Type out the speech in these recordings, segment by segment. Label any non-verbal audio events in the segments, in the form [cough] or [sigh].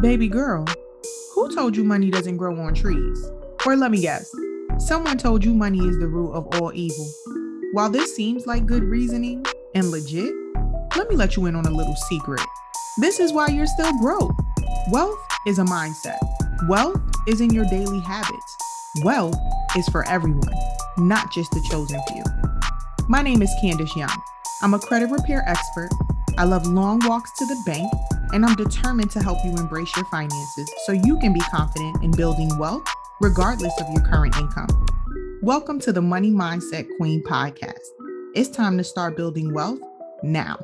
Baby girl, who told you money doesn't grow on trees? Or let me guess, someone told you money is the root of all evil. While this seems like good reasoning and legit, let me let you in on a little secret. This is why you're still broke. Wealth is a mindset. Wealth is in your daily habits. Wealth is for everyone, not just the chosen few. My name is Candice Young. I'm a credit repair expert. I love long walks to the bank, and I'm determined to help you embrace your finances so you can be confident in building wealth regardless of your current income. Welcome to the Money Mindset Queen podcast. It's time to start building wealth now.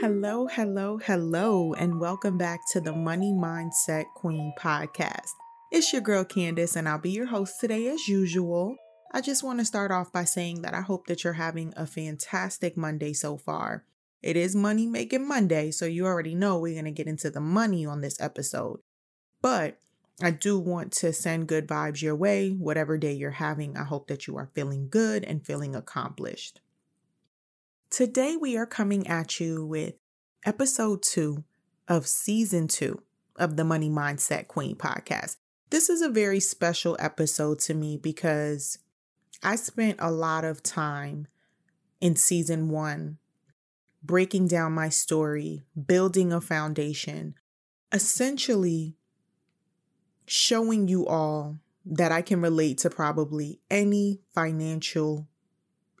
Hello, hello, hello, and welcome back to the Money Mindset Queen podcast. It's your girl Candice, and I'll be your host today as usual. I just want to start off by saying that I hope that you're having a fantastic Monday so far. It is Money Making Monday, so you already know we're going to get into the money on this episode. But I do want to send good vibes your way, whatever day you're having. I hope that you are feeling good and feeling accomplished. Today, we are coming at you with episode two of season two of the Money Mindset Queen podcast. This is a very special episode to me because I spent a lot of time in season one breaking down my story, building a foundation, essentially showing you all that I can relate to probably any financial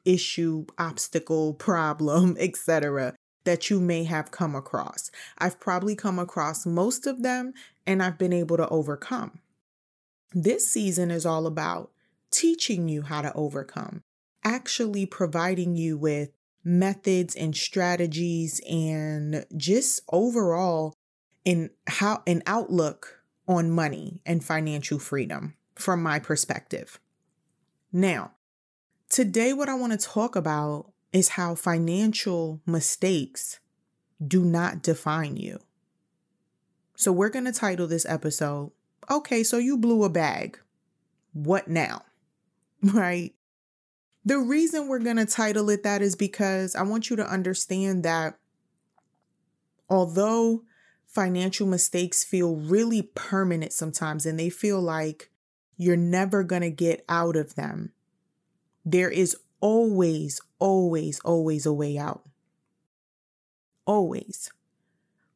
issue, obstacle, [laughs] problem, etc. that you may have come across. I've probably come across most of them and I've been able to overcome. This season is all about teaching you how to overcome, actually providing you with methods and strategies and just overall in how an outlook on money and financial freedom from my perspective. Now, today what I want to talk about is how financial mistakes do not define you. So we're going to title this episode, Okay, so you blew a bag. What now? [laughs] right? The reason we're going to title it that is because I want you to understand that although financial mistakes feel really permanent sometimes and they feel like you're never going to get out of them, there is always, always, always a way out. Always.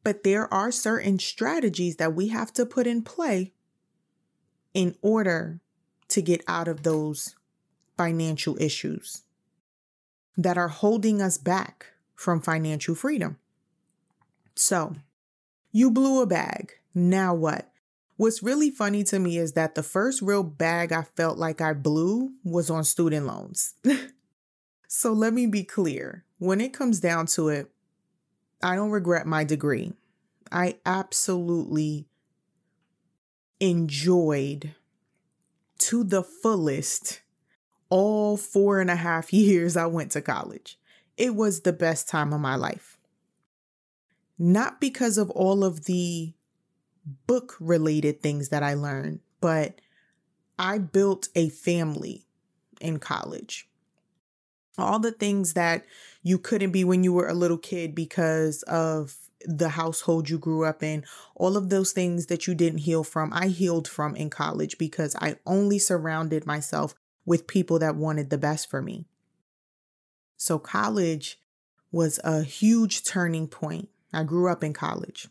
But there are certain strategies that we have to put in play in order to get out of those financial issues that are holding us back from financial freedom. So, you blew a bag. Now what? What's really funny to me is that the first real bag I felt like I blew was on student loans. [laughs] so let me be clear. When it comes down to it, I don't regret my degree. I absolutely enjoyed to the fullest all four and a half [laughs] years I went to college. It was the best time of my life. Not because of all of the book related things that I learned, but I built a family in college. All the things that you couldn't be when you were a little kid because of the household you grew up in, all of those things that you didn't heal from, I healed from in college because I only surrounded myself with people that wanted the best for me. So, college was a huge turning point. I grew up in college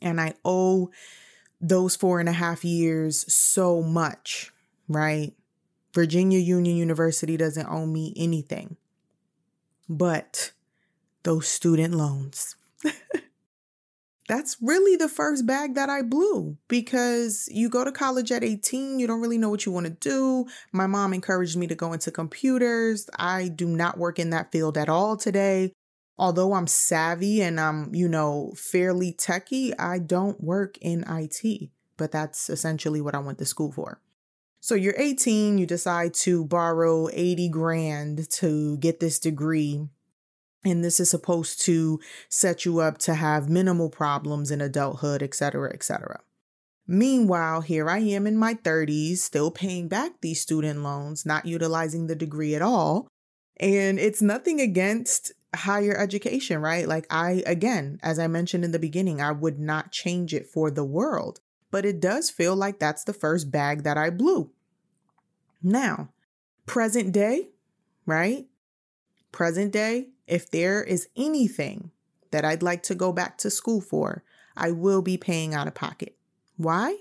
and I owe those four and a half years so much, right? Virginia Union University doesn't owe me anything but those student loans. [laughs] That's really the first bag that I blew because you go to college at 18, you don't really know what you want to do. My mom encouraged me to go into computers. I do not work in that field at all today. Although I'm savvy and I'm, you know, fairly techy, I don't work in IT, but that's essentially what I went to school for. So you're 18, you decide to borrow 80 grand to get this degree and this is supposed to set you up to have minimal problems in adulthood, etc., etc. Meanwhile, here I am in my 30s, still paying back these student loans, not utilizing the degree at all. And it's nothing against higher education, right? Like, I, again, as I mentioned in the beginning, I would not change it for the world, but it does feel like that's the first bag that I blew. Now, present day, right? Present day, if there is anything that I'd like to go back to school for, I will be paying out of pocket. Why?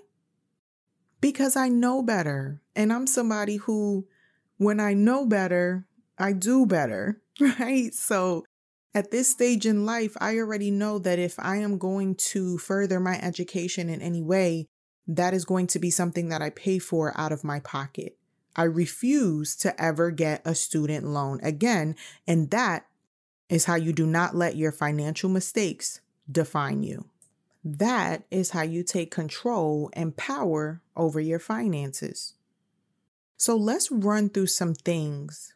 Because I know better. And I'm somebody who, when I know better, I do better, [laughs] right? So at this stage in life, I already know that if I am going to further my education in any way, that is going to be something that I pay for out of my pocket. I refuse to ever get a student loan again. And that is how you do not let your financial mistakes define you. That is how you take control and power over your finances. So let's run through some things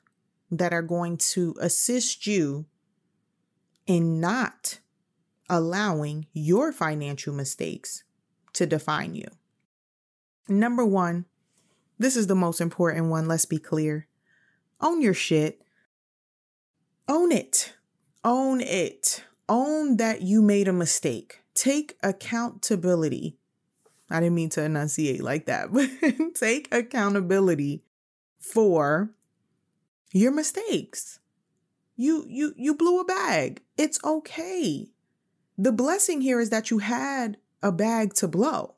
that are going to assist you in not allowing your financial mistakes to define you. Number one, this is the most important one, let's be clear. Own your shit. Own it. Own it. Own that you made a mistake. Take accountability. I didn't mean to enunciate like that, [laughs] but take accountability for your mistakes. You you you blew a bag. It's okay. The blessing here is that you had a bag to blow.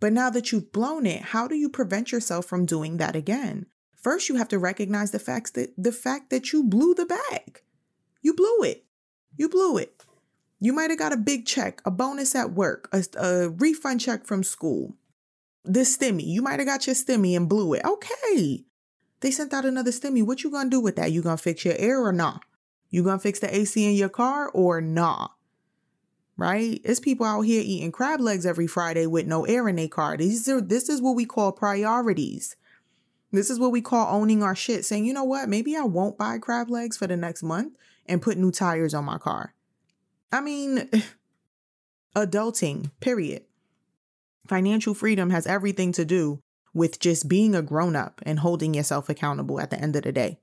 But now that you've blown it, how do you prevent yourself from doing that again? First, you have to recognize the facts that the fact that you blew the bag. You blew it. You blew it. You might have got a big check, a bonus at work, a, a refund check from school. This stimmy, you might have got your stimmy and blew it. Okay. They sent out another stimmy. What you gonna do with that? You gonna fix your air or nah? You gonna fix the AC in your car or nah? right? It's people out here eating crab legs every Friday with no air in their car. These are this is what we call priorities. This is what we call owning our shit, saying, you know what, maybe I won't buy crab legs for the next month and put new tires on my car. I mean, [laughs] adulting, period. Financial freedom has everything to do with just being a grown up and holding yourself accountable at the end of the day.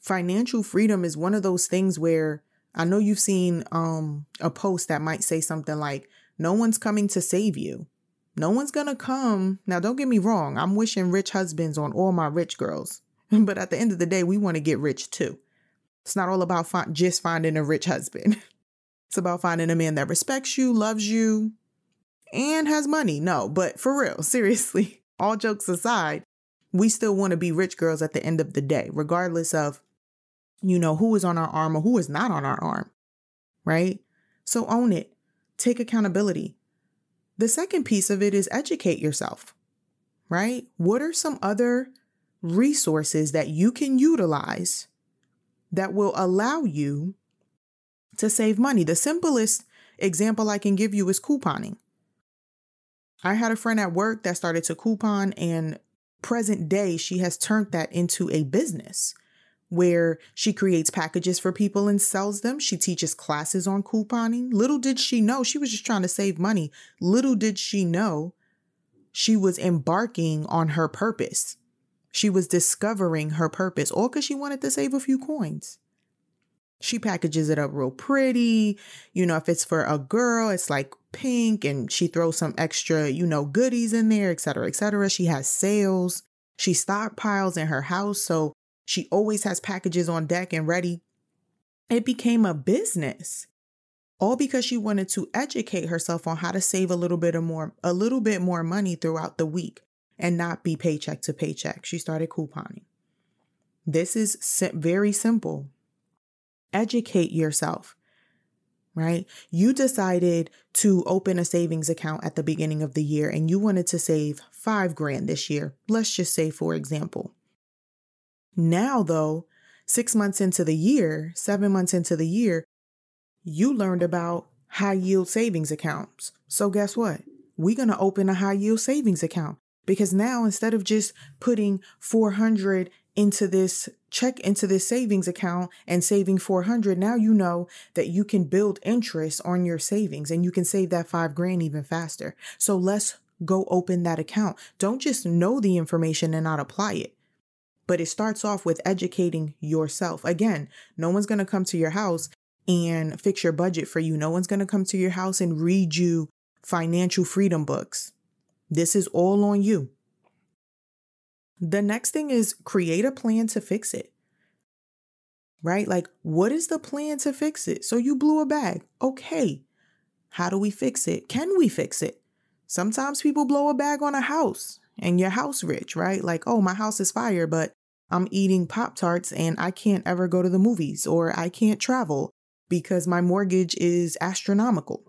Financial freedom is one of those things where I know you've seen um, a post that might say something like, No one's coming to save you. No one's gonna come. Now, don't get me wrong, I'm wishing rich husbands on all my rich girls. [laughs] but at the end of the day, we wanna get rich too. It's not all about fi- just finding a rich husband, [laughs] it's about finding a man that respects you, loves you, and has money. No, but for real, [laughs] seriously, all jokes aside, we still wanna be rich girls at the end of the day, regardless of you know, who is on our arm or who is not on our arm, right? So own it, take accountability. The second piece of it is educate yourself, right? What are some other resources that you can utilize that will allow you to save money? The simplest example I can give you is couponing. I had a friend at work that started to coupon, and present day, she has turned that into a business where she creates packages for people and sells them. She teaches classes on couponing. Little did she know, she was just trying to save money. Little did she know she was embarking on her purpose. She was discovering her purpose, all because she wanted to save a few coins. She packages it up real pretty. You know, if it's for a girl, it's like pink and she throws some extra, you know, goodies in there, et cetera, et cetera. She has sales. She stockpiles in her house. So she always has packages on deck and ready. It became a business. All because she wanted to educate herself on how to save a little bit of more a little bit more money throughout the week and not be paycheck to paycheck. She started couponing. This is very simple. Educate yourself right? You decided to open a savings account at the beginning of the year and you wanted to save five grand this year. Let's just say, for example. Now, though, six months into the year, seven months into the year, you learned about high yield savings accounts. So, guess what? We're going to open a high yield savings account because now instead of just putting 400 into this check into this savings account and saving 400 now you know that you can build interest on your savings and you can save that 5 grand even faster so let's go open that account don't just know the information and not apply it but it starts off with educating yourself. Again, no one's going to come to your house and fix your budget for you. No one's going to come to your house and read you financial freedom books. This is all on you. The next thing is create a plan to fix it. Right? Like, what is the plan to fix it? So you blew a bag. Okay. How do we fix it? Can we fix it? Sometimes people blow a bag on a house and your house rich, right? Like, oh, my house is fire, but I'm eating Pop Tarts and I can't ever go to the movies or I can't travel because my mortgage is astronomical,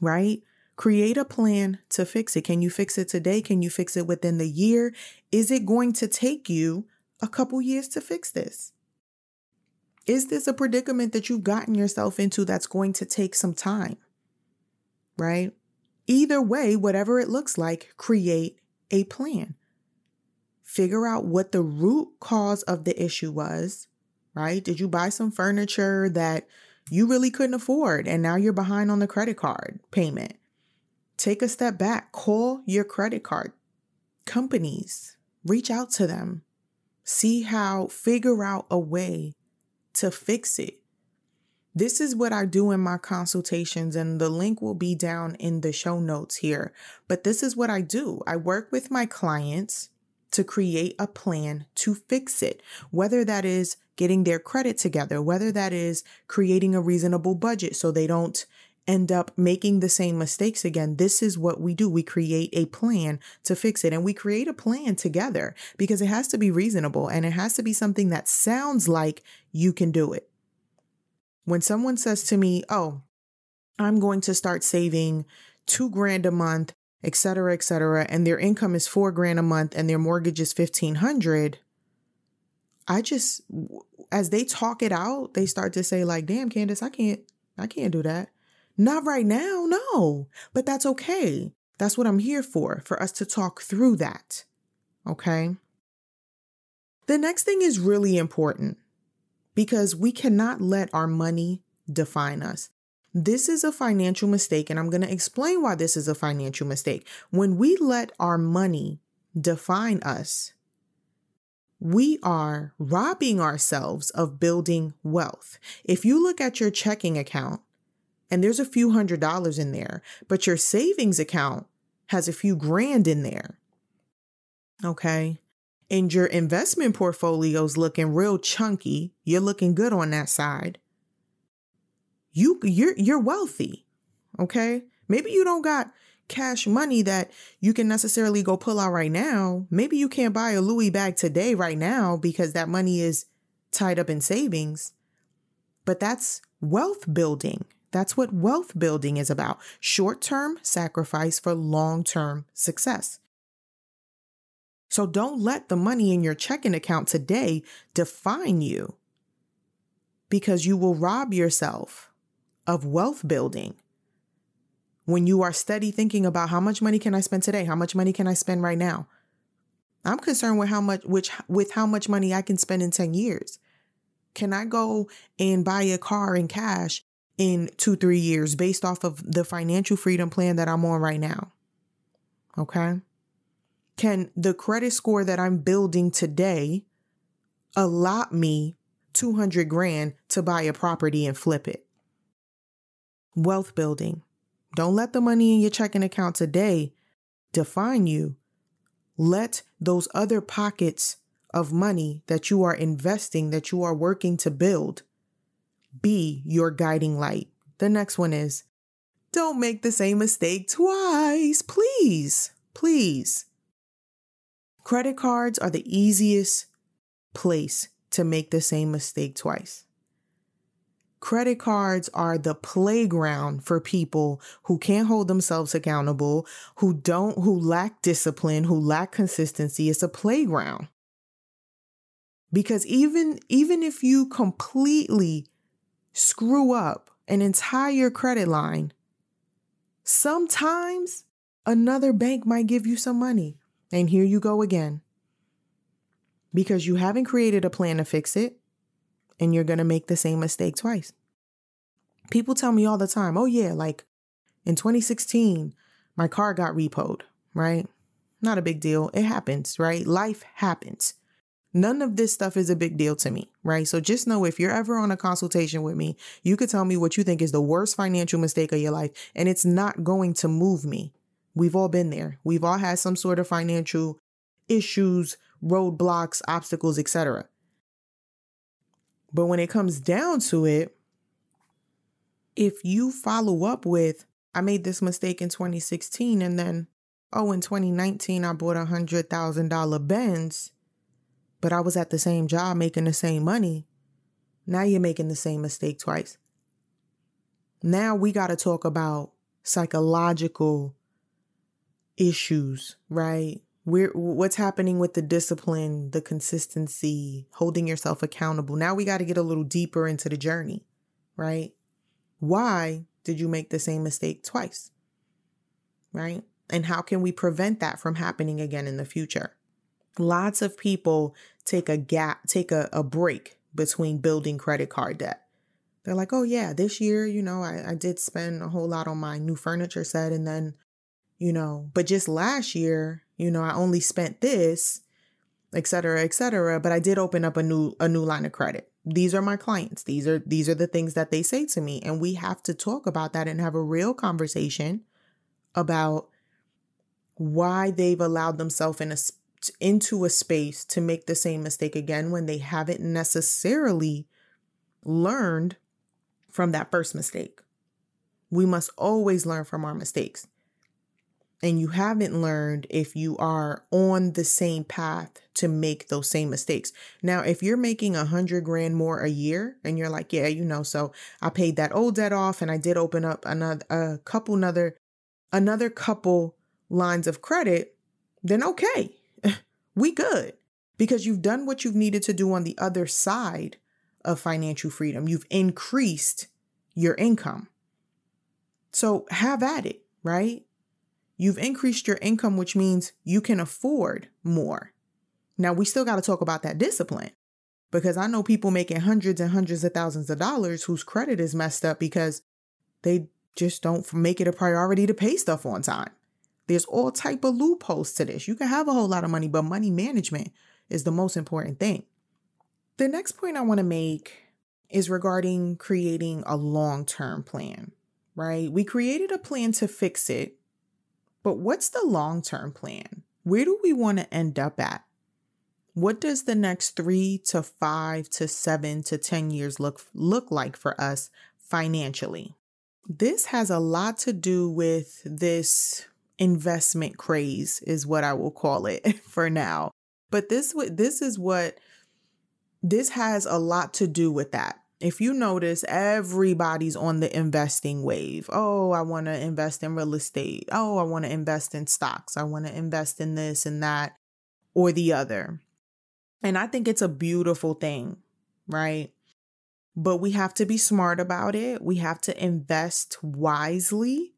right? Create a plan to fix it. Can you fix it today? Can you fix it within the year? Is it going to take you a couple years to fix this? Is this a predicament that you've gotten yourself into that's going to take some time? Right? Either way, whatever it looks like, create a plan. Figure out what the root cause of the issue was, right? Did you buy some furniture that you really couldn't afford and now you're behind on the credit card payment? Take a step back, call your credit card companies, reach out to them, see how, figure out a way to fix it. This is what I do in my consultations, and the link will be down in the show notes here. But this is what I do I work with my clients to create a plan to fix it, whether that is getting their credit together, whether that is creating a reasonable budget so they don't end up making the same mistakes again. This is what we do. We create a plan to fix it and we create a plan together because it has to be reasonable and it has to be something that sounds like you can do it. When someone says to me, Oh, I'm going to start saving two grand a month, et cetera, et cetera, and their income is four grand a month and their mortgage is 1500, I just, as they talk it out, they start to say like, damn, Candice, I can't, I can't do that. Not right now, no, but that's okay. That's what I'm here for, for us to talk through that. Okay. The next thing is really important because we cannot let our money define us. This is a financial mistake, and I'm going to explain why this is a financial mistake. When we let our money define us, we are robbing ourselves of building wealth. If you look at your checking account and there's a few hundred dollars in there, but your savings account has a few grand in there, okay? and your investment portfolio's looking real chunky, you're looking good on that side. You you're you're wealthy. Okay? Maybe you don't got cash money that you can necessarily go pull out right now. Maybe you can't buy a Louis bag today right now because that money is tied up in savings. But that's wealth building. That's what wealth building is about. Short-term sacrifice for long-term success. So don't let the money in your checking account today define you because you will rob yourself of wealth building when you are steady thinking about how much money can I spend today? How much money can I spend right now? I'm concerned with how much which with how much money I can spend in 10 years. Can I go and buy a car in cash in 2-3 years based off of the financial freedom plan that I'm on right now? Okay? Can the credit score that I'm building today allot me 200 grand to buy a property and flip it? Wealth building. Don't let the money in your checking account today define you. Let those other pockets of money that you are investing, that you are working to build, be your guiding light. The next one is don't make the same mistake twice. Please, please. Credit cards are the easiest place to make the same mistake twice. Credit cards are the playground for people who can't hold themselves accountable, who don't, who lack discipline, who lack consistency. It's a playground. Because even, even if you completely screw up an entire credit line, sometimes another bank might give you some money. And here you go again. Because you haven't created a plan to fix it, and you're going to make the same mistake twice. People tell me all the time, oh, yeah, like in 2016, my car got repoed, right? Not a big deal. It happens, right? Life happens. None of this stuff is a big deal to me, right? So just know if you're ever on a consultation with me, you could tell me what you think is the worst financial mistake of your life, and it's not going to move me. We've all been there. We've all had some sort of financial issues, roadblocks, obstacles, etc. But when it comes down to it, if you follow up with, I made this mistake in 2016 and then, oh, in 2019, I bought a $100,000 Benz, but I was at the same job making the same money. Now you're making the same mistake twice. Now we got to talk about psychological issues, right? We're, what's happening with the discipline, the consistency, holding yourself accountable. Now we got to get a little deeper into the journey, right? Why did you make the same mistake twice? Right? And how can we prevent that from happening again in the future? Lots of people take a gap, take a, a break between building credit card debt. They're like, oh, yeah, this year, you know, I, I did spend a whole lot on my new furniture set. And then, you know, but just last year, you know, I only spent this, et cetera, et cetera. But I did open up a new a new line of credit these are my clients these are these are the things that they say to me and we have to talk about that and have a real conversation about why they've allowed themselves in a into a space to make the same mistake again when they haven't necessarily learned from that first mistake. We must always learn from our mistakes and you haven't learned if you are on the same path to make those same mistakes. Now, if you're making a hundred grand more a year and you're like, yeah, you know, so I paid that old debt off and I did open up another, a couple, another, another couple lines of credit, then okay, we good because you've done what you've needed to do on the other side of financial freedom. You've increased your income. So have at it, right? You've increased your income, which means you can afford more. Now, we still got to talk about that discipline because I know people making hundreds and hundreds of thousands of dollars whose credit is messed up because they just don't make it a priority to pay stuff on time. There's all type of loopholes to this. You can have a whole lot of money, but money management is the most important thing. The next point I want to make is regarding creating a long-term plan, right? We created a plan to fix it but what's the long term plan? Where do we want to end up at? What does the next three to five to seven to 10 years look, look like for us financially? This has a lot to do with this investment craze, is what I will call it [laughs] for now. But this, this is what this has a lot to do with that if you notice, everybody's on the investing wave. Oh, I want to invest in real estate. Oh, I want to invest in stocks. I want to invest in this and that or the other. And I think it's a beautiful thing, right? But we have to be smart about it. We have to invest wisely.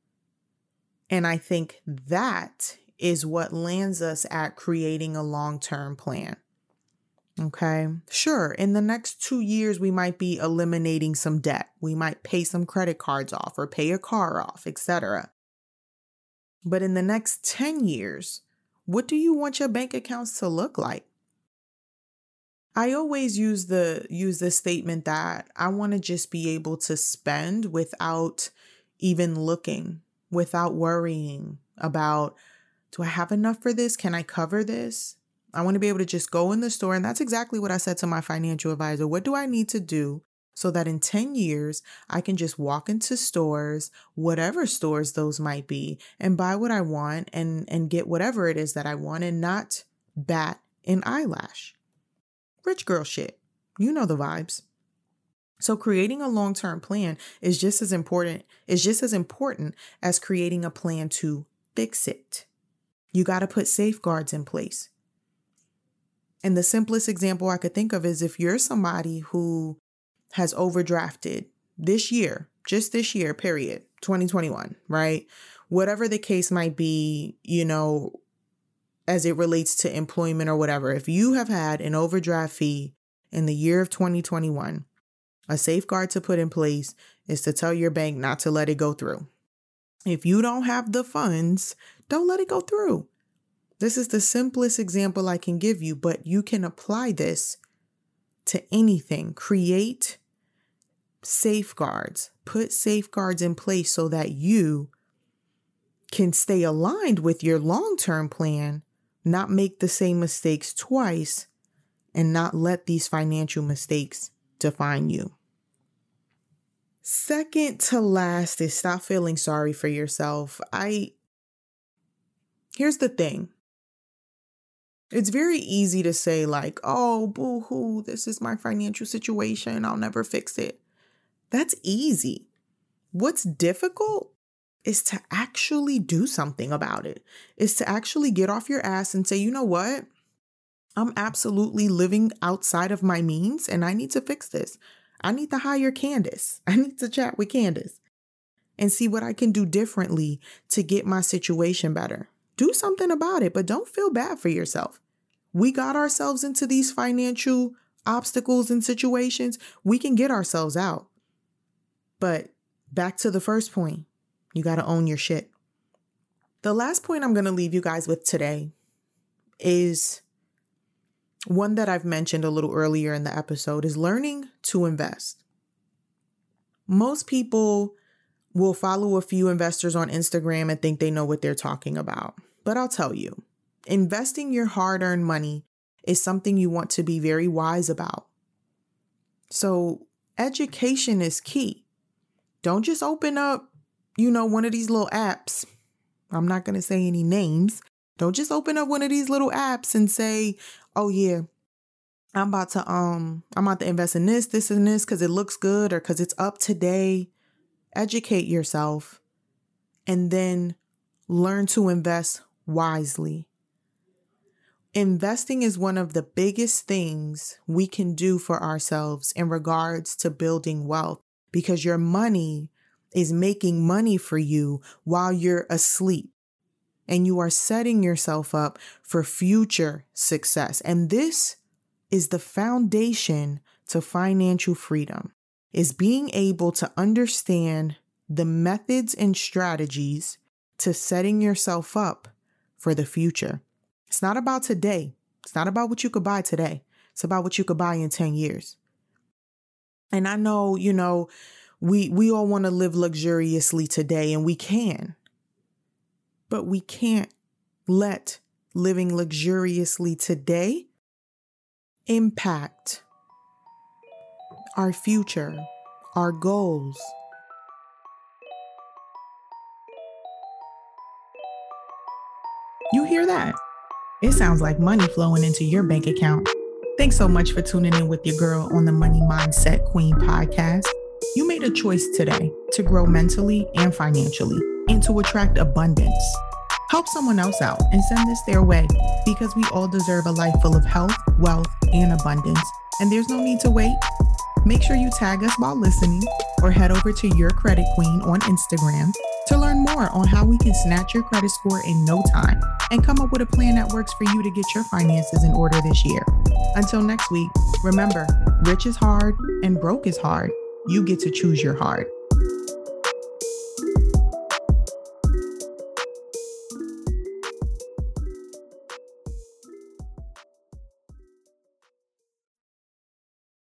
And I think that is what lands us at creating a long term plan. Okay. Sure. In the next two years, we might be eliminating some debt. We might pay some credit cards off or pay a car off, etc. But in the next 10 years, what do you want your bank accounts to look like? I always use the use the statement that I want to just be able to spend without even looking, without worrying about do I have enough for this? Can I cover this? I want to be able to just go in the store. And that's exactly what I said to my financial advisor. What do I need to do so that in 10 years, I can just walk into stores, whatever stores those might be, and buy what I want and, and get whatever it is that I want and not bat an eyelash. Rich girl shit. You know the vibes. So creating a long-term plan is just as important is just as important as creating a plan to fix it. You got to put safeguards in place. And the simplest example I could think of is if you're somebody who has overdrafted this year, just this year, period, 2021, right? Whatever the case might be, you know, as it relates to employment or whatever, if you have had an overdraft fee in the year of 2021, a safeguard to put in place is to tell your bank not to let it go through. If you don't have the funds, don't let it go through. This is the simplest example I can give you, but you can apply this to anything. Create safeguards, put safeguards in place so that you can stay aligned with your long term plan, not make the same mistakes twice, and not let these financial mistakes define you. Second to last is stop feeling sorry for yourself. I here's the thing. It's very easy to say, like, oh, boo hoo, this is my financial situation. I'll never fix it. That's easy. What's difficult is to actually do something about it, is to actually get off your ass and say, you know what? I'm absolutely living outside of my means and I need to fix this. I need to hire Candice. [laughs] I need to chat with Candice and see what I can do differently to get my situation better. Do something about it, but don't feel bad for yourself. We got ourselves into these financial obstacles and situations. We can get ourselves out. But back to the first point you got to own your shit. The last point I'm going to leave you guys with today is one that I've mentioned a little earlier in the episode is learning to invest. Most people will follow a few investors on Instagram and think they know what they're talking about. But I'll tell you, investing your hard earned money is something you want to be very wise about. So, education is key. Don't just open up, you know, one of these little apps. I'm not going to say any names. Don't just open up one of these little apps and say, "Oh yeah, I'm about to um I'm about to invest in this, this and this cuz it looks good or cuz it's up today." Educate yourself and then learn to invest wisely. Investing is one of the biggest things we can do for ourselves in regards to building wealth because your money is making money for you while you're asleep and you are setting yourself up for future success. And this is the foundation to financial freedom is being able to understand the methods and strategies to setting yourself up for the future. It's not about today. It's not about what you could buy today. It's about what you could buy in 10 years. And I know, you know, we we all want to live luxuriously today and we can. But we can't let living luxuriously today impact our future, our goals. You hear that? It sounds like money flowing into your bank account. Thanks so much for tuning in with your girl on the Money Mindset Queen podcast. You made a choice today to grow mentally and financially and to attract abundance. Help someone else out and send this their way because we all deserve a life full of health, wealth, and abundance. And there's no need to wait. Make sure you tag us while listening or head over to Your Credit Queen on Instagram to learn more on how we can snatch your credit score in no time and come up with a plan that works for you to get your finances in order this year. Until next week, remember rich is hard and broke is hard. You get to choose your hard.